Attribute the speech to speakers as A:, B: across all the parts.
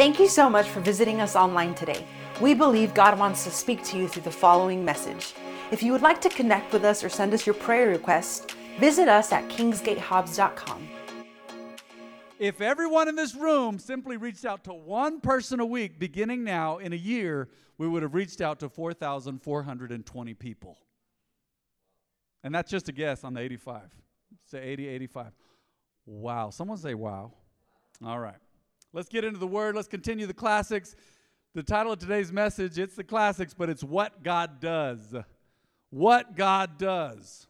A: Thank you so much for visiting us online today. We believe God wants to speak to you through the following message. If you would like to connect with us or send us your prayer requests, visit us at kingsgatehobbs.com.
B: If everyone in this room simply reached out to one person a week, beginning now in a year, we would have reached out to 4,420 people. And that's just a guess on the 85. Say 80, 85. Wow. Someone say wow. All right. Let's get into the word. Let's continue the classics. The title of today's message, it's the classics, but it's what God does. What God does.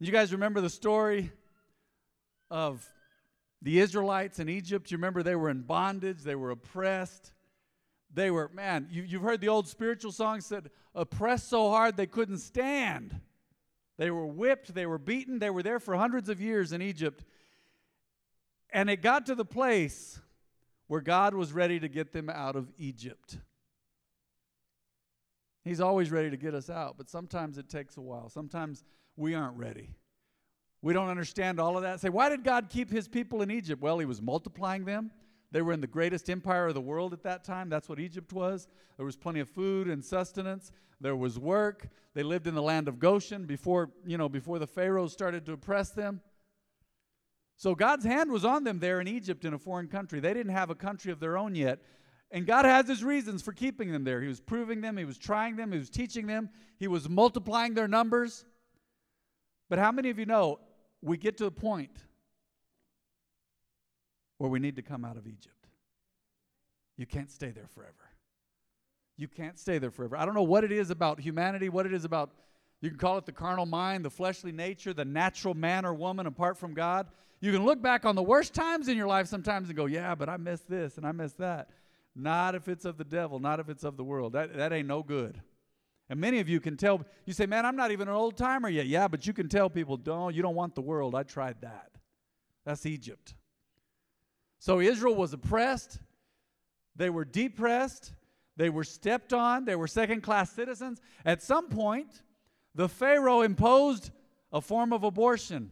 B: You guys remember the story of the Israelites in Egypt? You remember they were in bondage, they were oppressed. They were, man, you, you've heard the old spiritual song said, oppressed so hard they couldn't stand. They were whipped, they were beaten, they were there for hundreds of years in Egypt. And it got to the place where God was ready to get them out of Egypt. He's always ready to get us out, but sometimes it takes a while. Sometimes we aren't ready. We don't understand all of that. Say, why did God keep his people in Egypt? Well, he was multiplying them. They were in the greatest empire of the world at that time. That's what Egypt was. There was plenty of food and sustenance. There was work. They lived in the land of Goshen before, you know, before the pharaohs started to oppress them. So God's hand was on them there in Egypt in a foreign country. They didn't have a country of their own yet. And God has his reasons for keeping them there. He was proving them, he was trying them, he was teaching them, he was multiplying their numbers. But how many of you know we get to a point where we need to come out of Egypt? You can't stay there forever. You can't stay there forever. I don't know what it is about humanity, what it is about, you can call it the carnal mind, the fleshly nature, the natural man or woman apart from God. You can look back on the worst times in your life sometimes and go, yeah, but I missed this and I missed that. Not if it's of the devil, not if it's of the world. That, that ain't no good. And many of you can tell, you say, man, I'm not even an old timer yet. Yeah, but you can tell people, don't, you don't want the world. I tried that. That's Egypt. So Israel was oppressed, they were depressed, they were stepped on, they were second class citizens. At some point, the Pharaoh imposed a form of abortion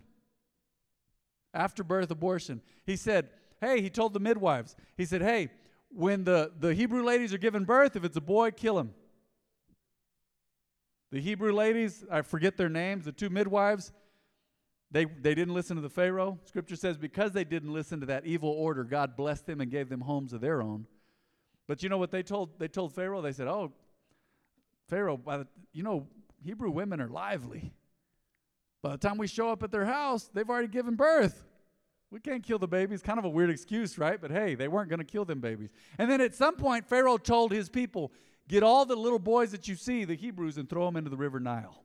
B: after birth abortion. He said, Hey, he told the midwives, he said, Hey, when the, the Hebrew ladies are giving birth, if it's a boy, kill him. The Hebrew ladies, I forget their names, the two midwives, they, they didn't listen to the Pharaoh. Scripture says because they didn't listen to that evil order, God blessed them and gave them homes of their own. But you know what they told they told Pharaoh? They said, "Oh, Pharaoh, the, you know Hebrew women are lively. By the time we show up at their house, they've already given birth. We can't kill the babies. Kind of a weird excuse, right? But hey, they weren't going to kill them babies. And then at some point, Pharaoh told his people, Get all the little boys that you see, the Hebrews, and throw them into the river Nile.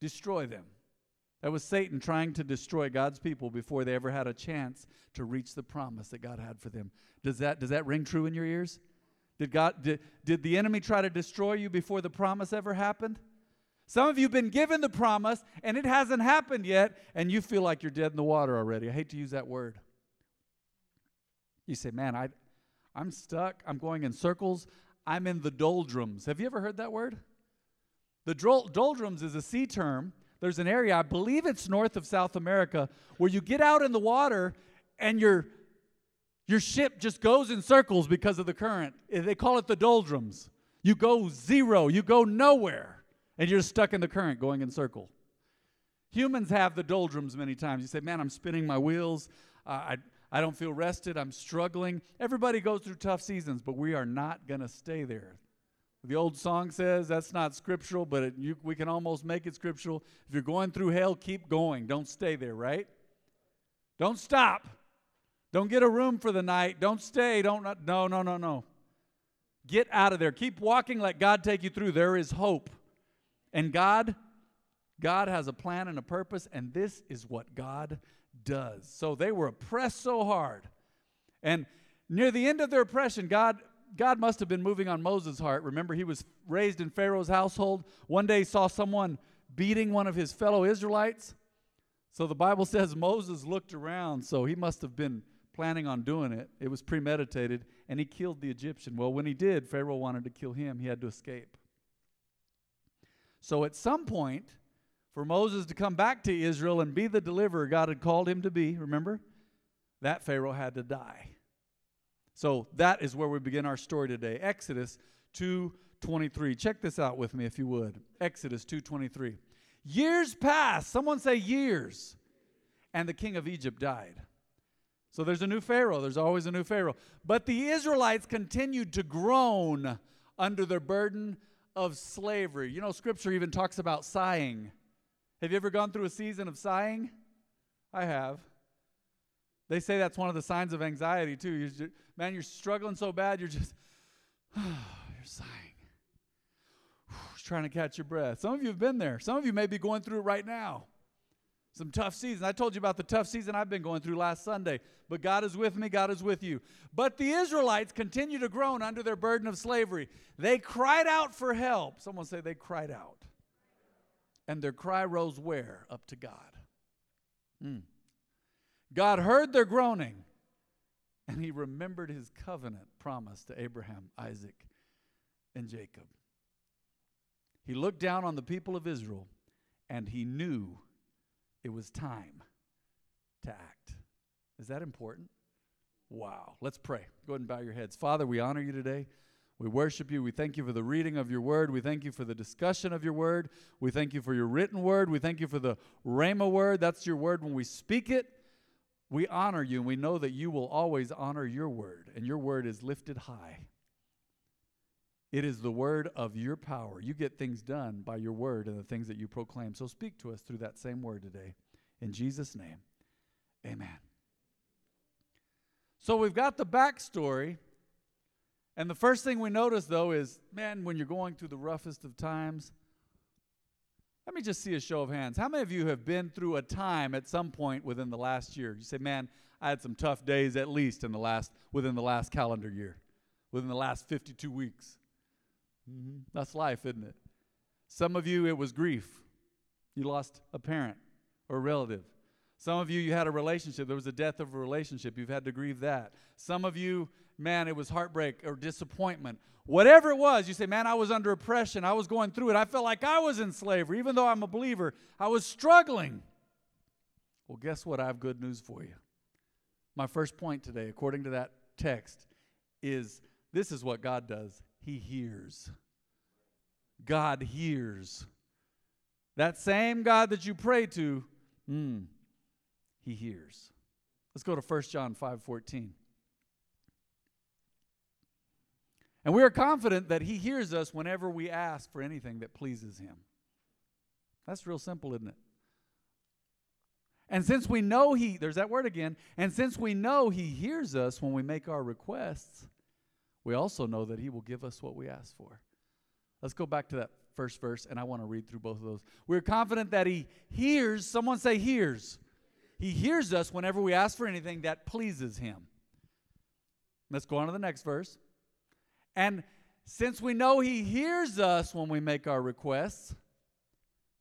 B: Destroy them. That was Satan trying to destroy God's people before they ever had a chance to reach the promise that God had for them. Does that, does that ring true in your ears? Did, God, did, did the enemy try to destroy you before the promise ever happened? Some of you have been given the promise and it hasn't happened yet, and you feel like you're dead in the water already. I hate to use that word. You say, Man, I, I'm stuck. I'm going in circles. I'm in the doldrums. Have you ever heard that word? The doldrums is a sea term. There's an area, I believe it's north of South America, where you get out in the water and your, your ship just goes in circles because of the current. They call it the doldrums. You go zero, you go nowhere, and you're stuck in the current going in circle. Humans have the doldrums many times. You say, Man, I'm spinning my wheels. Uh, I, I don't feel rested. I'm struggling. Everybody goes through tough seasons, but we are not going to stay there. The old song says that's not scriptural, but it, you, we can almost make it scriptural. If you're going through hell, keep going. Don't stay there, right? Don't stop. Don't get a room for the night. Don't stay. Don't no no no no. Get out of there. Keep walking. Let God take you through. There is hope. And God God has a plan and a purpose and this is what God does. So they were oppressed so hard. And near the end of their oppression, God God must have been moving on Moses' heart. Remember, he was raised in Pharaoh's household. One day saw someone beating one of his fellow Israelites. So the Bible says Moses looked around, so he must have been planning on doing it. It was premeditated, and he killed the Egyptian. Well, when he did, Pharaoh wanted to kill him. He had to escape. So at some point, for Moses to come back to Israel and be the deliverer God had called him to be, remember? That Pharaoh had to die. So that is where we begin our story today. Exodus 2:23. Check this out with me if you would. Exodus 2:23. Years passed. Someone say years. And the king of Egypt died. So there's a new Pharaoh. There's always a new Pharaoh. But the Israelites continued to groan under their burden of slavery. You know, scripture even talks about sighing. Have you ever gone through a season of sighing? I have. They say that's one of the signs of anxiety, too. You're just, man, you're struggling so bad, you're just, you're sighing. trying to catch your breath. Some of you have been there. Some of you may be going through it right now. Some tough seasons. I told you about the tough season I've been going through last Sunday. But God is with me, God is with you. But the Israelites continue to groan under their burden of slavery. They cried out for help. Someone say they cried out. And their cry rose where? Up to God. Mm. God heard their groaning, and he remembered his covenant promise to Abraham, Isaac, and Jacob. He looked down on the people of Israel, and he knew it was time to act. Is that important? Wow. Let's pray. Go ahead and bow your heads. Father, we honor you today. We worship you. We thank you for the reading of your word. We thank you for the discussion of your word. We thank you for your written word. We thank you for the Rhema word. That's your word when we speak it. We honor you and we know that you will always honor your word, and your word is lifted high. It is the word of your power. You get things done by your word and the things that you proclaim. So speak to us through that same word today. In Jesus' name, amen. So we've got the backstory and the first thing we notice, though, is man, when you're going through the roughest of times, let me just see a show of hands. How many of you have been through a time at some point within the last year? You say, man, I had some tough days at least in the last within the last calendar year, within the last 52 weeks. Mm-hmm. That's life, isn't it? Some of you, it was grief. You lost a parent or a relative. Some of you, you had a relationship. There was a death of a relationship. You've had to grieve that. Some of you, man, it was heartbreak or disappointment. Whatever it was, you say, man, I was under oppression. I was going through it. I felt like I was in slavery. Even though I'm a believer, I was struggling. Well, guess what? I have good news for you. My first point today, according to that text, is this is what God does He hears. God hears. That same God that you pray to, mm, He hears. Let's go to 1 John 5 14. And we are confident that He hears us whenever we ask for anything that pleases Him. That's real simple, isn't it? And since we know He, there's that word again, and since we know He hears us when we make our requests, we also know that He will give us what we ask for. Let's go back to that first verse, and I want to read through both of those. We're confident that He hears, someone say, hears. He hears us whenever we ask for anything that pleases Him. Let's go on to the next verse. And since we know He hears us when we make our requests,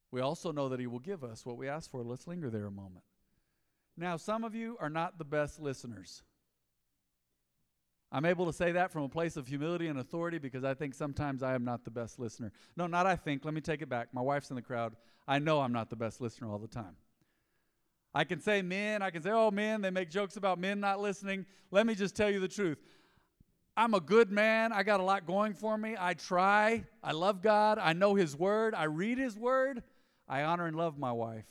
B: we also know that He will give us what we ask for. Let's linger there a moment. Now, some of you are not the best listeners. I'm able to say that from a place of humility and authority because I think sometimes I am not the best listener. No, not I think. Let me take it back. My wife's in the crowd. I know I'm not the best listener all the time. I can say men, I can say, oh, men, they make jokes about men not listening. Let me just tell you the truth. I'm a good man. I got a lot going for me. I try. I love God. I know His Word. I read His Word. I honor and love my wife.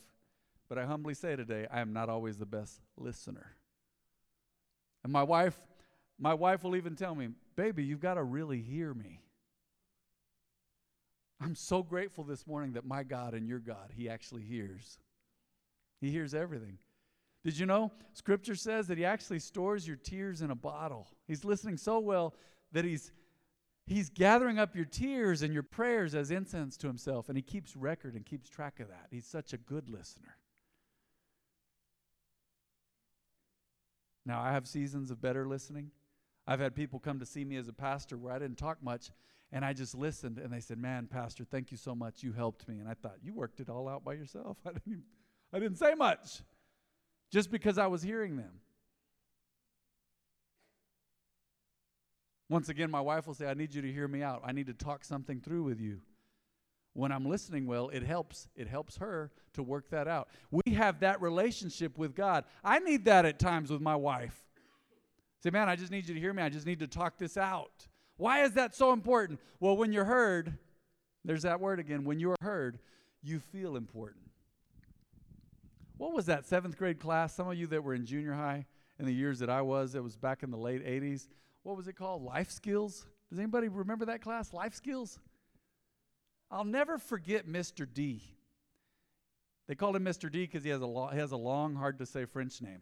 B: But I humbly say today, I am not always the best listener. And my wife, my wife will even tell me, baby, you've got to really hear me. I'm so grateful this morning that my God and your God, He actually hears. He hears everything. Did you know? Scripture says that he actually stores your tears in a bottle. He's listening so well that he's he's gathering up your tears and your prayers as incense to himself and he keeps record and keeps track of that. He's such a good listener. Now, I have seasons of better listening. I've had people come to see me as a pastor where I didn't talk much and I just listened and they said, "Man, pastor, thank you so much. You helped me." And I thought, "You worked it all out by yourself." I didn't even, I didn't say much just because I was hearing them. Once again, my wife will say, I need you to hear me out. I need to talk something through with you. When I'm listening well, it helps. It helps her to work that out. We have that relationship with God. I need that at times with my wife. Say, man, I just need you to hear me. I just need to talk this out. Why is that so important? Well, when you're heard, there's that word again. When you're heard, you feel important. What was that seventh grade class? Some of you that were in junior high in the years that I was, it was back in the late 80s. What was it called? Life skills? Does anybody remember that class? Life skills? I'll never forget Mr. D. They called him Mr. D because he has a lo- he has a long, hard to say French name.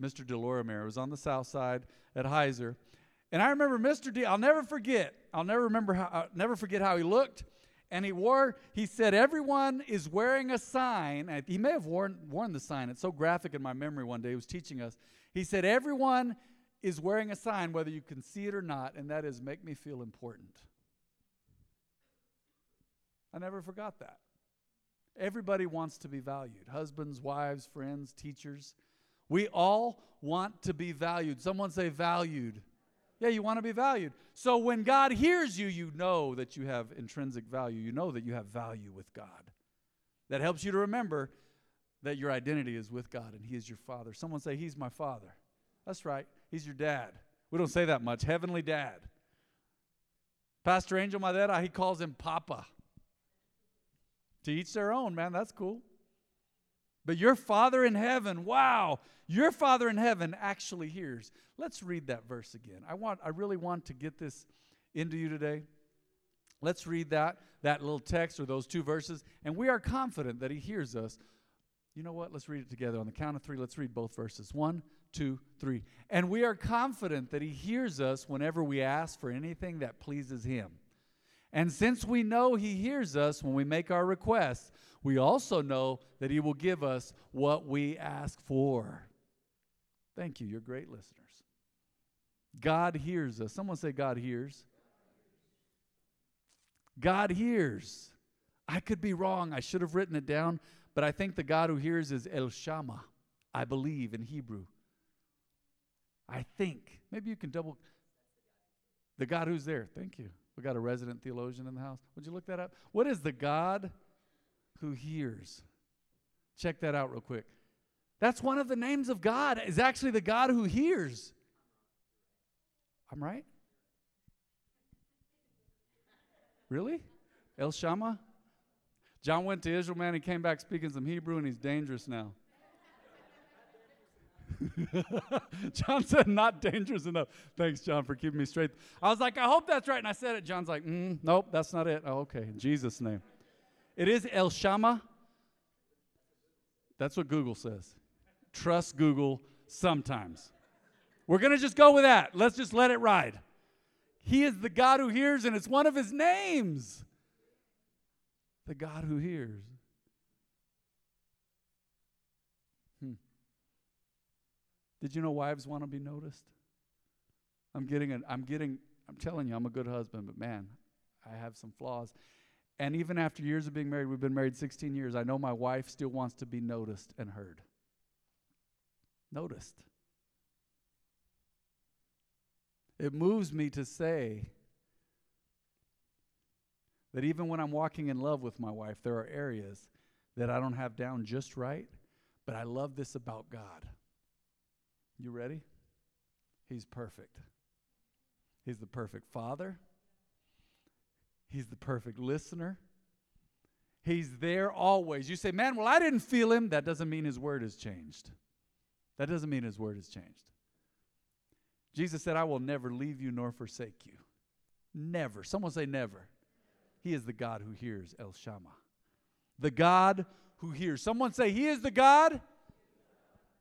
B: Mr. Delormier was on the south side at Heizer, and I remember Mr. D. I'll never forget. I'll never remember how. I'll never forget how he looked. And he wore. He said, "Everyone is wearing a sign." He may have worn worn the sign. It's so graphic in my memory. One day he was teaching us. He said, "Everyone is wearing a sign, whether you can see it or not, and that is make me feel important." I never forgot that. Everybody wants to be valued husbands, wives, friends, teachers. We all want to be valued. Someone say, valued. Yeah, you want to be valued. So when God hears you, you know that you have intrinsic value. You know that you have value with God. That helps you to remember that your identity is with God and He is your Father. Someone say, He's my Father. That's right. He's your dad. We don't say that much. Heavenly Dad. Pastor Angel Madera, he calls him Papa. To each their own, man. That's cool. But your Father in heaven, wow, your Father in heaven actually hears. Let's read that verse again. I want I really want to get this into you today. Let's read that that little text or those two verses and we are confident that he hears us. You know what? Let's read it together on the count of 3. Let's read both verses. One, two, three. And we are confident that he hears us whenever we ask for anything that pleases him. And since we know He hears us when we make our requests, we also know that He will give us what we ask for. Thank you. You're great listeners. God hears us. Someone say, God hears. God hears. I could be wrong. I should have written it down, but I think the God who hears is El Shama. I believe in Hebrew. I think. Maybe you can double. The God who's there. Thank you. We got a resident theologian in the house. Would you look that up? What is the God who hears? Check that out real quick. That's one of the names of God, is actually the God who hears. I'm right? Really? El Shama? John went to Israel, man. He came back speaking some Hebrew, and he's dangerous now. John said, not dangerous enough. Thanks, John, for keeping me straight. I was like, I hope that's right. And I said it. John's like, mm, nope, that's not it. Oh, okay, in Jesus' name. It is El Shama. That's what Google says. Trust Google sometimes. We're going to just go with that. Let's just let it ride. He is the God who hears, and it's one of his names. The God who hears. Did you know wives want to be noticed? I'm getting I'm getting I'm telling you I'm a good husband, but man, I have some flaws. And even after years of being married, we've been married 16 years, I know my wife still wants to be noticed and heard. Noticed. It moves me to say that even when I'm walking in love with my wife, there are areas that I don't have down just right, but I love this about God. You ready? He's perfect. He's the perfect father. He's the perfect listener. He's there always. You say, man, well, I didn't feel him. That doesn't mean his word has changed. That doesn't mean his word has changed. Jesus said, I will never leave you nor forsake you. Never. Someone say, never. He is the God who hears El Shammah. The God who hears. Someone say, He is the God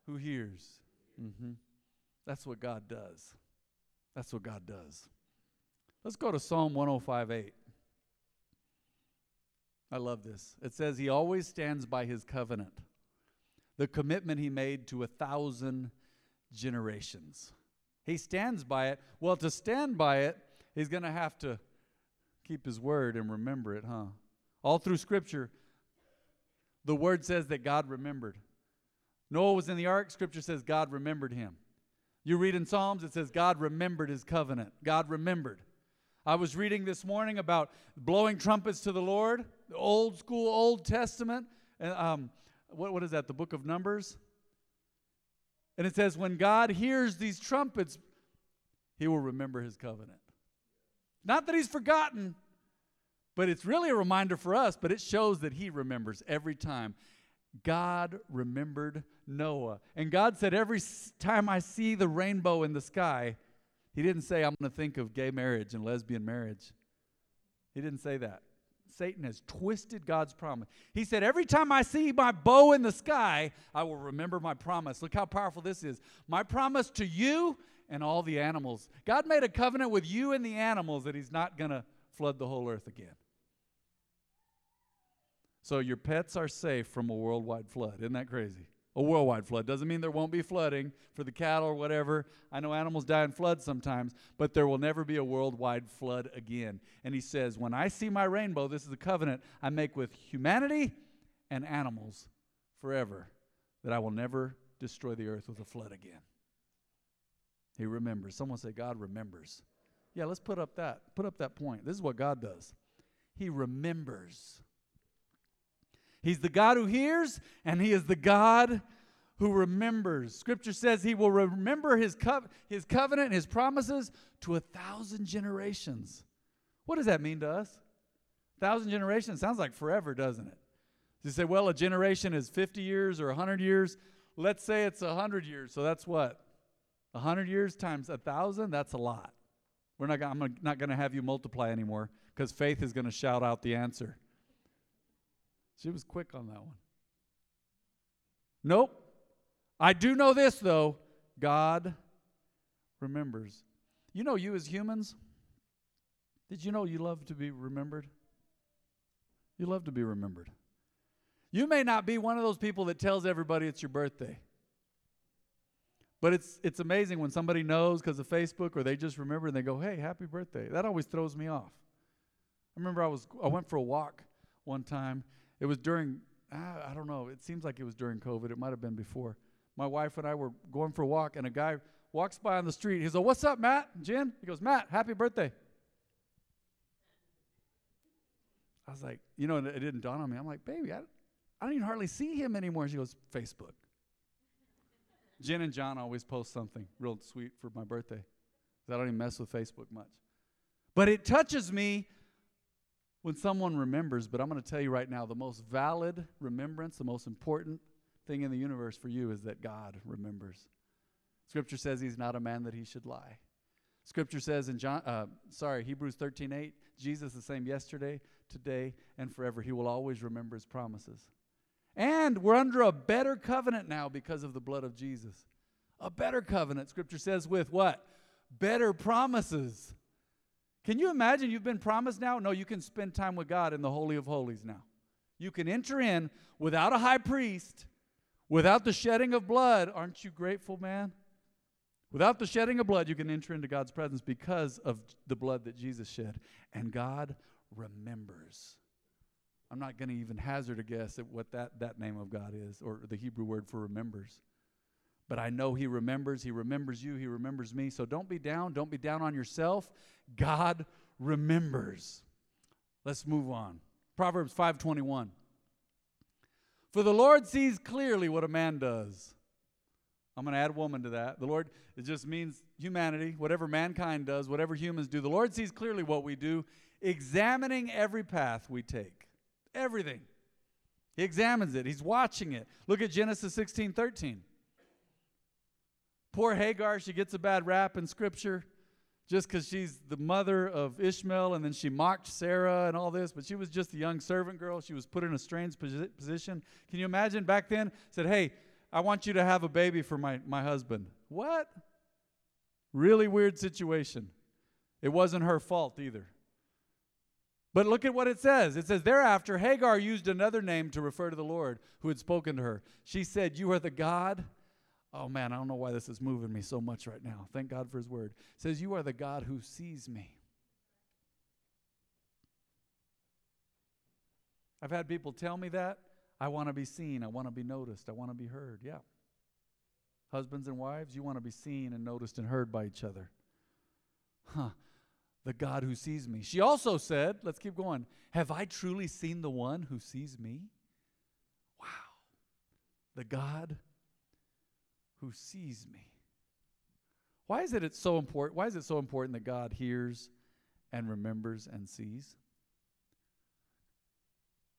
B: who hears. Mm-hmm. That's what God does. That's what God does. Let's go to Psalm 105 8. I love this. It says, He always stands by His covenant, the commitment He made to a thousand generations. He stands by it. Well, to stand by it, He's going to have to keep His word and remember it, huh? All through Scripture, the word says that God remembered. Noah was in the ark, scripture says God remembered him. You read in Psalms, it says God remembered his covenant. God remembered. I was reading this morning about blowing trumpets to the Lord, the old school Old Testament. And um, what, what is that, the book of Numbers? And it says, when God hears these trumpets, he will remember his covenant. Not that he's forgotten, but it's really a reminder for us, but it shows that he remembers every time. God remembered Noah. And God said, Every time I see the rainbow in the sky, He didn't say, I'm going to think of gay marriage and lesbian marriage. He didn't say that. Satan has twisted God's promise. He said, Every time I see my bow in the sky, I will remember my promise. Look how powerful this is. My promise to you and all the animals. God made a covenant with you and the animals that He's not going to flood the whole earth again. So your pets are safe from a worldwide flood. Isn't that crazy? A worldwide flood doesn't mean there won't be flooding for the cattle or whatever. I know animals die in floods sometimes, but there will never be a worldwide flood again. And he says, When I see my rainbow, this is a covenant I make with humanity and animals forever, that I will never destroy the earth with a flood again. He remembers. Someone say, God remembers. Yeah, let's put up that. Put up that point. This is what God does. He remembers. He's the God who hears, and He is the God who remembers. Scripture says He will remember His, co- his covenant, His promises to a thousand generations. What does that mean to us? A thousand generations sounds like forever, doesn't it? You say, well, a generation is 50 years or 100 years. Let's say it's 100 years. So that's what? 100 years times a thousand? That's a lot. We're not, I'm not going to have you multiply anymore because faith is going to shout out the answer. She was quick on that one. Nope. I do know this, though God remembers. You know, you as humans, did you know you love to be remembered? You love to be remembered. You may not be one of those people that tells everybody it's your birthday. But it's it's amazing when somebody knows because of Facebook or they just remember and they go, "Hey, happy birthday." That always throws me off. I remember I was I went for a walk one time it was during, ah, I don't know, it seems like it was during COVID. It might have been before. My wife and I were going for a walk, and a guy walks by on the street. He goes, What's up, Matt? Jen? He goes, Matt, happy birthday. I was like, you know, it didn't dawn on me. I'm like, baby, I, I don't even hardly see him anymore. She goes, Facebook. Jen and John always post something real sweet for my birthday. I don't even mess with Facebook much. But it touches me when someone remembers, but I'm going to tell you right now the most valid remembrance, the most important thing in the universe for you is that God remembers. Scripture says he's not a man that he should lie. Scripture says in John, uh, sorry, Hebrews 13 8, Jesus the same yesterday, today, and forever. He will always remember his promises. And we're under a better covenant now because of the blood of Jesus. A better covenant, Scripture says, with what? Better promises. Can you imagine you've been promised now? No, you can spend time with God in the Holy of Holies now. You can enter in without a high priest, without the shedding of blood. Aren't you grateful, man? Without the shedding of blood, you can enter into God's presence because of the blood that Jesus shed. And God remembers. I'm not going to even hazard a guess at what that, that name of God is, or the Hebrew word for remembers. But I know He remembers. He remembers you. He remembers me. So don't be down. Don't be down on yourself. God remembers. Let's move on. Proverbs 5:21. For the Lord sees clearly what a man does. I'm going to add woman to that. The Lord, it just means humanity, whatever mankind does, whatever humans do. The Lord sees clearly what we do, examining every path we take. Everything. He examines it. He's watching it. Look at Genesis 16, 13. Poor Hagar, she gets a bad rap in Scripture just because she's the mother of Ishmael, and then she mocked Sarah and all this, but she was just a young servant girl. She was put in a strange position. Can you imagine back then? Said, Hey, I want you to have a baby for my, my husband. What? Really weird situation. It wasn't her fault either. But look at what it says. It says, Thereafter, Hagar used another name to refer to the Lord who had spoken to her. She said, You are the God Oh man, I don't know why this is moving me so much right now. Thank God for his word. It says, You are the God who sees me. I've had people tell me that. I want to be seen. I want to be noticed. I want to be heard. Yeah. Husbands and wives, you want to be seen and noticed and heard by each other. Huh. The God who sees me. She also said, let's keep going. Have I truly seen the one who sees me? Wow. The God who sees me. Why is it it's so important? Why is it so important that God hears and remembers and sees?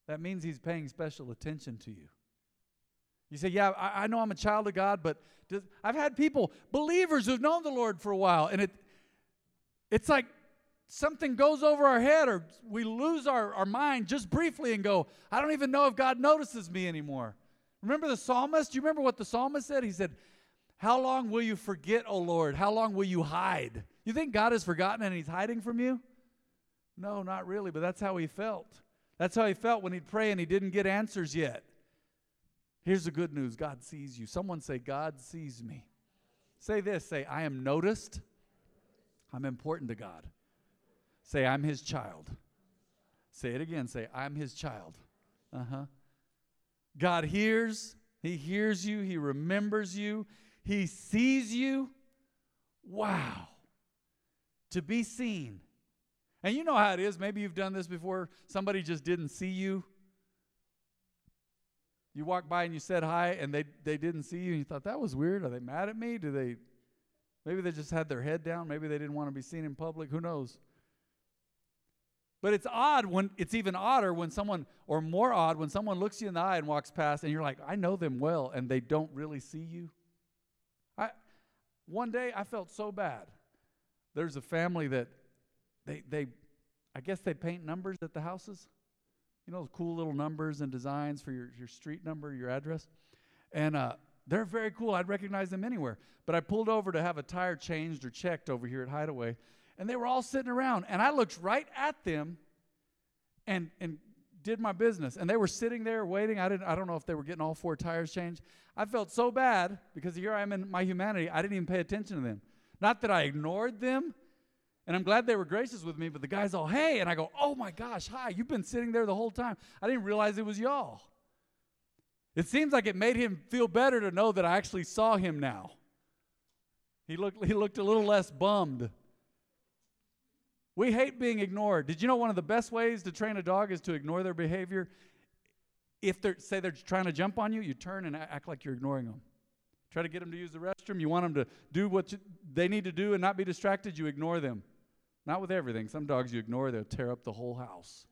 B: That means he's paying special attention to you. You say, Yeah, I, I know I'm a child of God, but does, I've had people, believers who've known the Lord for a while, and it, it's like something goes over our head or we lose our, our mind just briefly and go, I don't even know if God notices me anymore. Remember the psalmist? Do you remember what the psalmist said? He said, How long will you forget, O Lord? How long will you hide? You think God has forgotten and he's hiding from you? No, not really, but that's how he felt. That's how he felt when he'd pray and he didn't get answers yet. Here's the good news God sees you. Someone say, God sees me. Say this say, I am noticed. I'm important to God. Say, I'm his child. Say it again. Say, I'm his child. Uh huh. God hears, he hears you, he remembers you, he sees you. Wow. To be seen. And you know how it is. Maybe you've done this before. Somebody just didn't see you. You walked by and you said hi, and they, they didn't see you, and you thought, that was weird. Are they mad at me? Do they, maybe they just had their head down. Maybe they didn't want to be seen in public. Who knows? But it's odd when it's even odder when someone, or more odd when someone looks you in the eye and walks past, and you're like, I know them well, and they don't really see you. One day I felt so bad. There's a family that they, they, I guess they paint numbers at the houses. You know, cool little numbers and designs for your, your street number, your address. And uh, they're very cool. I'd recognize them anywhere. But I pulled over to have a tire changed or checked over here at Hideaway. And they were all sitting around. And I looked right at them and, and did my business. And they were sitting there waiting. I, didn't, I don't know if they were getting all four tires changed. I felt so bad because here I am in my humanity. I didn't even pay attention to them. Not that I ignored them, and I'm glad they were gracious with me, but the guy's all, hey. And I go, oh my gosh, hi, you've been sitting there the whole time. I didn't realize it was y'all. It seems like it made him feel better to know that I actually saw him now. He looked, he looked a little less bummed. We hate being ignored. Did you know one of the best ways to train a dog is to ignore their behavior? If they're, say they're trying to jump on you, you turn and act like you're ignoring them. Try to get them to use the restroom. You want them to do what you, they need to do and not be distracted, you ignore them. Not with everything. Some dogs you ignore, they'll tear up the whole house.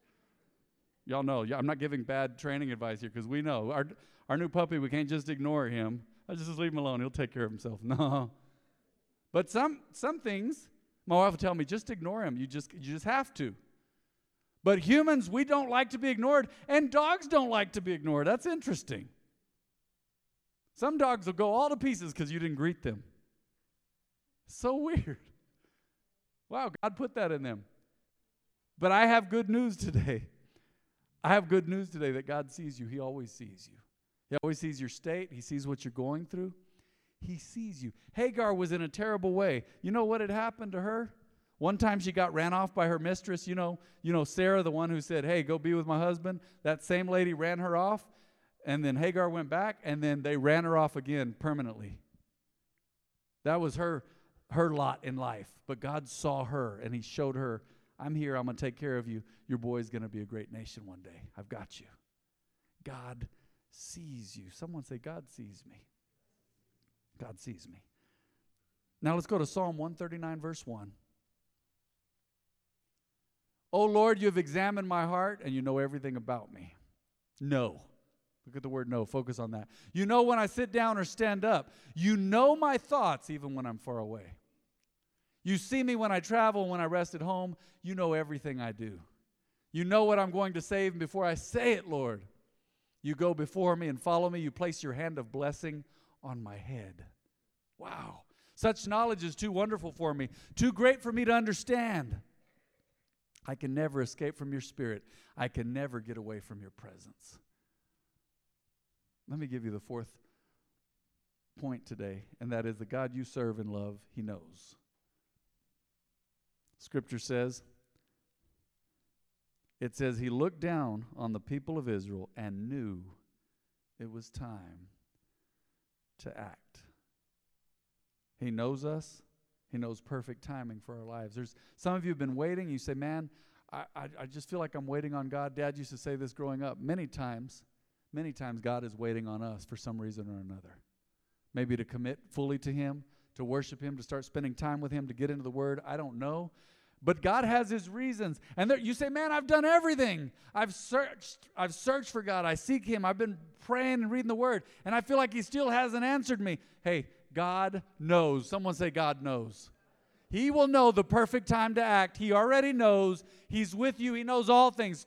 B: Y'all know, I'm not giving bad training advice here because we know our, our new puppy, we can't just ignore him. I just leave him alone. He'll take care of himself. No. But some, some things, my wife will tell me, just ignore him. You just, you just have to. But humans, we don't like to be ignored, and dogs don't like to be ignored. That's interesting. Some dogs will go all to pieces because you didn't greet them. So weird. Wow, God put that in them. But I have good news today. I have good news today that God sees you. He always sees you. He always sees your state, He sees what you're going through. He sees you. Hagar was in a terrible way. You know what had happened to her? One time she got ran off by her mistress. You know, you know Sarah, the one who said, "Hey, go be with my husband." That same lady ran her off, and then Hagar went back, and then they ran her off again permanently. That was her her lot in life. But God saw her and He showed her, I'm here, I'm going to take care of you. Your boy's going to be a great nation one day. I've got you. God sees you. Someone say, God sees me. God sees me. Now let's go to Psalm 139, verse 1. Oh Lord, you have examined my heart and you know everything about me. No. Look at the word no. Focus on that. You know when I sit down or stand up. You know my thoughts even when I'm far away. You see me when I travel, when I rest at home. You know everything I do. You know what I'm going to say even before I say it, Lord. You go before me and follow me. You place your hand of blessing on my head. Wow. Such knowledge is too wonderful for me, too great for me to understand. I can never escape from your spirit. I can never get away from your presence. Let me give you the fourth point today, and that is the God you serve and love, He knows. Scripture says, it says, He looked down on the people of Israel and knew it was time to act. He knows us. He knows perfect timing for our lives. There's some of you have been waiting. You say, "Man, I, I, I, just feel like I'm waiting on God." Dad used to say this growing up. Many times, many times, God is waiting on us for some reason or another. maybe to commit fully to Him, to worship Him, to start spending time with Him, to get into the Word. I don't know. But God has His reasons. And there, you say, man, I've done everything. I've searched. I've searched for God. I seek Him. I've been praying and reading the Word. And I feel like He still hasn't answered me. Hey, God knows. Someone say, God knows. He will know the perfect time to act. He already knows. He's with you. He knows all things.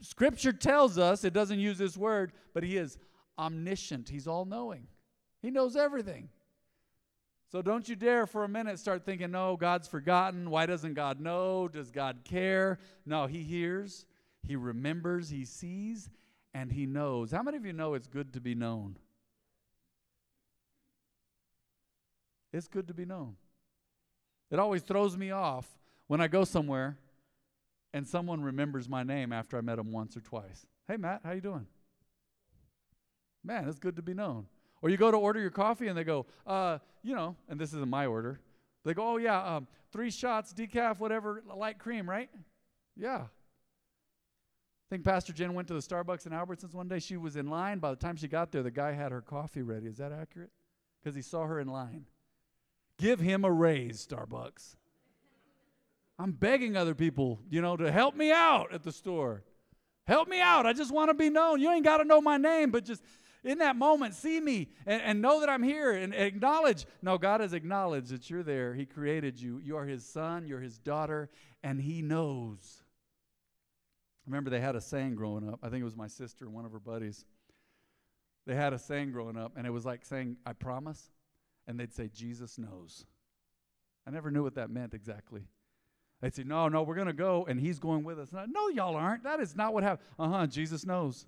B: Scripture tells us, it doesn't use this word, but He is omniscient. He's all knowing. He knows everything. So don't you dare for a minute start thinking, no, God's forgotten. Why doesn't God know? Does God care? No, He hears, He remembers, He sees, and He knows. How many of you know it's good to be known? It's good to be known. It always throws me off when I go somewhere and someone remembers my name after I met them once or twice. Hey Matt, how you doing? Man, it's good to be known. Or you go to order your coffee and they go, uh, you know, and this isn't my order. They go, oh, yeah, um, three shots, decaf, whatever, light cream, right? Yeah. I think Pastor Jen went to the Starbucks in Albertsons one day. She was in line. By the time she got there, the guy had her coffee ready. Is that accurate? Because he saw her in line. Give him a raise, Starbucks. I'm begging other people, you know, to help me out at the store. Help me out. I just want to be known. You ain't got to know my name, but just in that moment, see me and, and know that I'm here and acknowledge. No, God has acknowledged that you're there. He created you. You are His son, you're His daughter, and He knows. I remember they had a saying growing up. I think it was my sister and one of her buddies. They had a saying growing up, and it was like saying, I promise. And they'd say, Jesus knows. I never knew what that meant exactly. They'd say, No, no, we're going to go, and He's going with us. No, y'all aren't. That is not what happened. Uh huh, Jesus knows.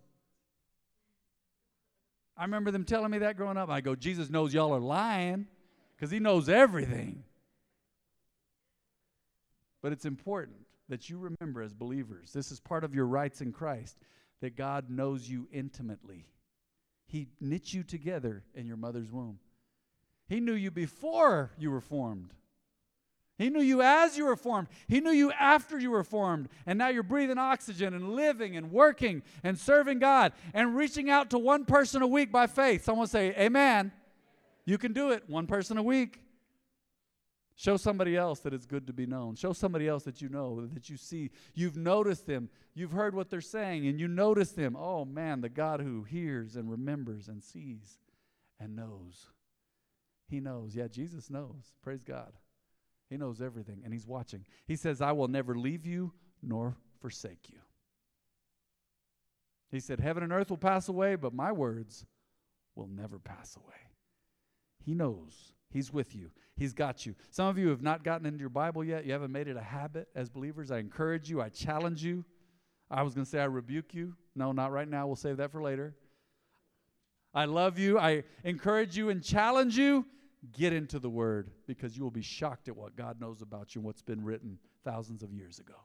B: I remember them telling me that growing up. I go, Jesus knows y'all are lying because he knows everything. But it's important that you remember as believers, this is part of your rights in Christ, that God knows you intimately. He knit you together in your mother's womb. He knew you before you were formed. He knew you as you were formed. He knew you after you were formed. And now you're breathing oxygen and living and working and serving God and reaching out to one person a week by faith. Someone say, Amen. You can do it, one person a week. Show somebody else that it's good to be known. Show somebody else that you know, that you see. You've noticed them. You've heard what they're saying, and you notice them. Oh, man, the God who hears and remembers and sees and knows. He knows. Yeah, Jesus knows. Praise God. He knows everything and He's watching. He says, I will never leave you nor forsake you. He said, Heaven and earth will pass away, but my words will never pass away. He knows. He's with you. He's got you. Some of you have not gotten into your Bible yet. You haven't made it a habit as believers. I encourage you. I challenge you. I was going to say I rebuke you. No, not right now. We'll save that for later. I love you. I encourage you and challenge you Get into the Word because you will be shocked at what God knows about you and what's been written thousands of years ago.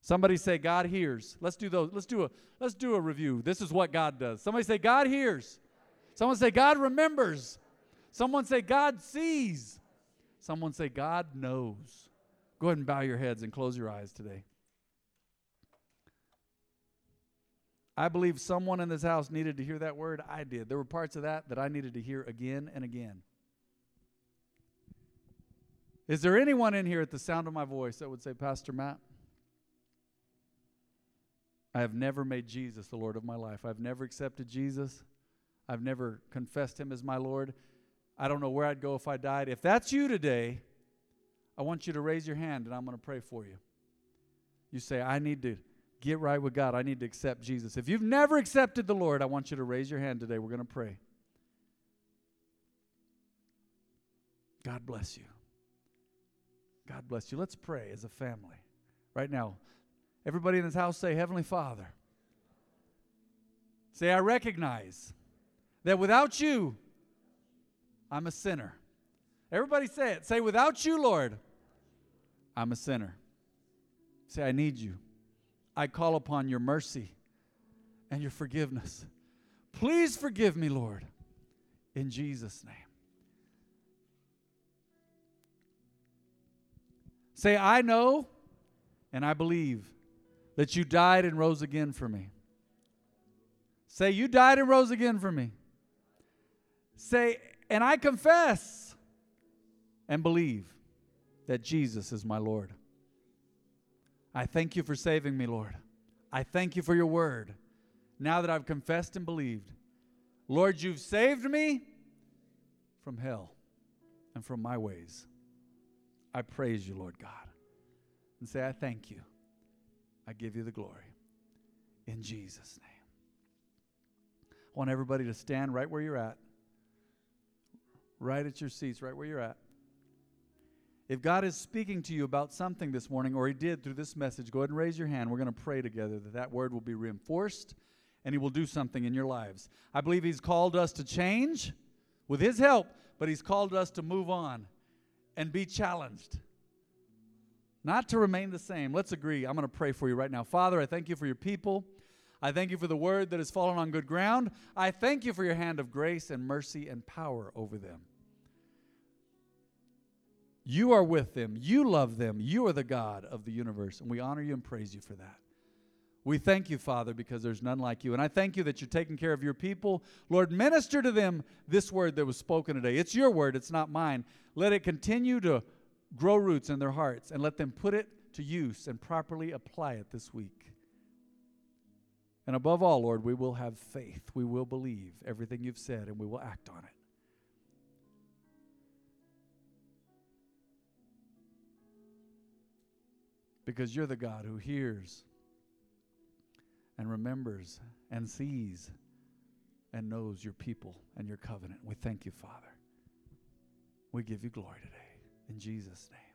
B: Somebody say God hears. Let's do those. Let's do a let's do a review. This is what God does. Somebody say God hears. Someone say God remembers. Someone say God sees. Someone say God knows. Go ahead and bow your heads and close your eyes today. I believe someone in this house needed to hear that word. I did. There were parts of that that I needed to hear again and again. Is there anyone in here at the sound of my voice that would say, Pastor Matt, I have never made Jesus the Lord of my life. I've never accepted Jesus. I've never confessed him as my Lord. I don't know where I'd go if I died. If that's you today, I want you to raise your hand and I'm going to pray for you. You say, I need to get right with God. I need to accept Jesus. If you've never accepted the Lord, I want you to raise your hand today. We're going to pray. God bless you. God bless you. Let's pray as a family right now. Everybody in this house say, Heavenly Father. Say, I recognize that without you, I'm a sinner. Everybody say it. Say, without you, Lord, I'm a sinner. Say, I need you. I call upon your mercy and your forgiveness. Please forgive me, Lord, in Jesus' name. Say, I know and I believe that you died and rose again for me. Say, You died and rose again for me. Say, and I confess and believe that Jesus is my Lord. I thank you for saving me, Lord. I thank you for your word. Now that I've confessed and believed, Lord, you've saved me from hell and from my ways. I praise you, Lord God. And say, I thank you. I give you the glory. In Jesus' name. I want everybody to stand right where you're at, right at your seats, right where you're at. If God is speaking to you about something this morning, or He did through this message, go ahead and raise your hand. We're going to pray together that that word will be reinforced and He will do something in your lives. I believe He's called us to change with His help, but He's called us to move on and be challenged, not to remain the same. Let's agree. I'm going to pray for you right now. Father, I thank you for your people. I thank you for the word that has fallen on good ground. I thank you for your hand of grace and mercy and power over them. You are with them. You love them. You are the God of the universe, and we honor you and praise you for that. We thank you, Father, because there's none like you. And I thank you that you're taking care of your people. Lord, minister to them this word that was spoken today. It's your word, it's not mine. Let it continue to grow roots in their hearts and let them put it to use and properly apply it this week. And above all, Lord, we will have faith. We will believe everything you've said and we will act on it. Because you're the God who hears and remembers and sees and knows your people and your covenant. We thank you, Father. We give you glory today. In Jesus' name.